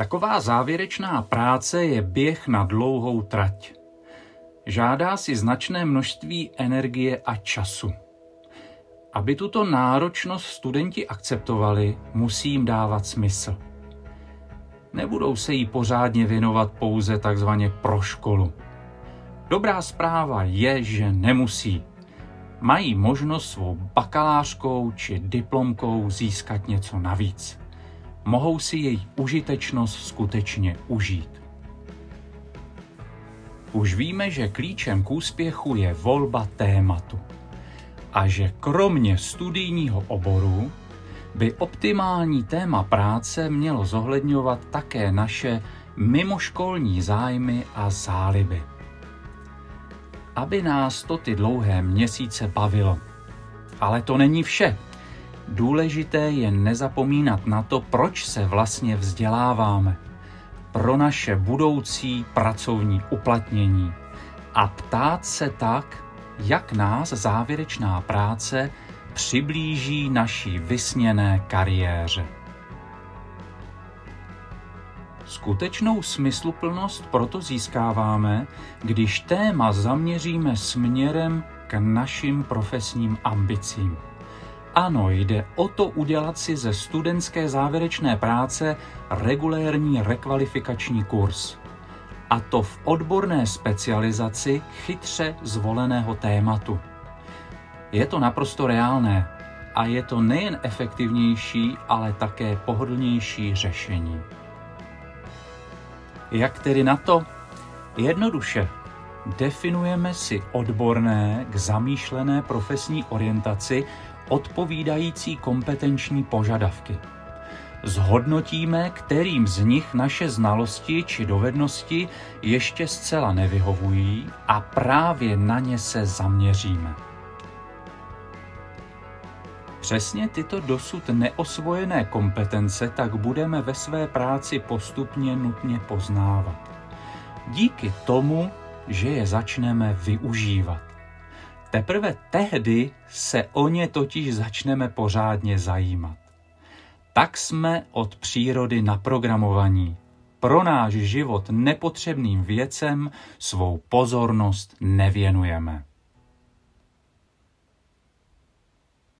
Taková závěrečná práce je běh na dlouhou trať. Žádá si značné množství energie a času. Aby tuto náročnost studenti akceptovali, musí jim dávat smysl. Nebudou se jí pořádně věnovat pouze takzvaně pro školu. Dobrá zpráva je, že nemusí. Mají možnost svou bakalářkou či diplomkou získat něco navíc mohou si její užitečnost skutečně užít. Už víme, že klíčem k úspěchu je volba tématu a že kromě studijního oboru by optimální téma práce mělo zohledňovat také naše mimoškolní zájmy a záliby. Aby nás to ty dlouhé měsíce bavilo. Ale to není vše. Důležité je nezapomínat na to, proč se vlastně vzděláváme. Pro naše budoucí pracovní uplatnění. A ptát se tak, jak nás závěrečná práce přiblíží naší vysněné kariéře. Skutečnou smysluplnost proto získáváme, když téma zaměříme směrem k našim profesním ambicím. Ano, jde o to udělat si ze studentské závěrečné práce regulérní rekvalifikační kurz. A to v odborné specializaci chytře zvoleného tématu. Je to naprosto reálné a je to nejen efektivnější, ale také pohodlnější řešení. Jak tedy na to? Jednoduše, definujeme si odborné k zamýšlené profesní orientaci odpovídající kompetenční požadavky. Zhodnotíme, kterým z nich naše znalosti či dovednosti ještě zcela nevyhovují a právě na ně se zaměříme. Přesně tyto dosud neosvojené kompetence tak budeme ve své práci postupně nutně poznávat. Díky tomu, že je začneme využívat. Teprve tehdy se o ně totiž začneme pořádně zajímat. Tak jsme od přírody naprogramovaní. Pro náš život nepotřebným věcem svou pozornost nevěnujeme.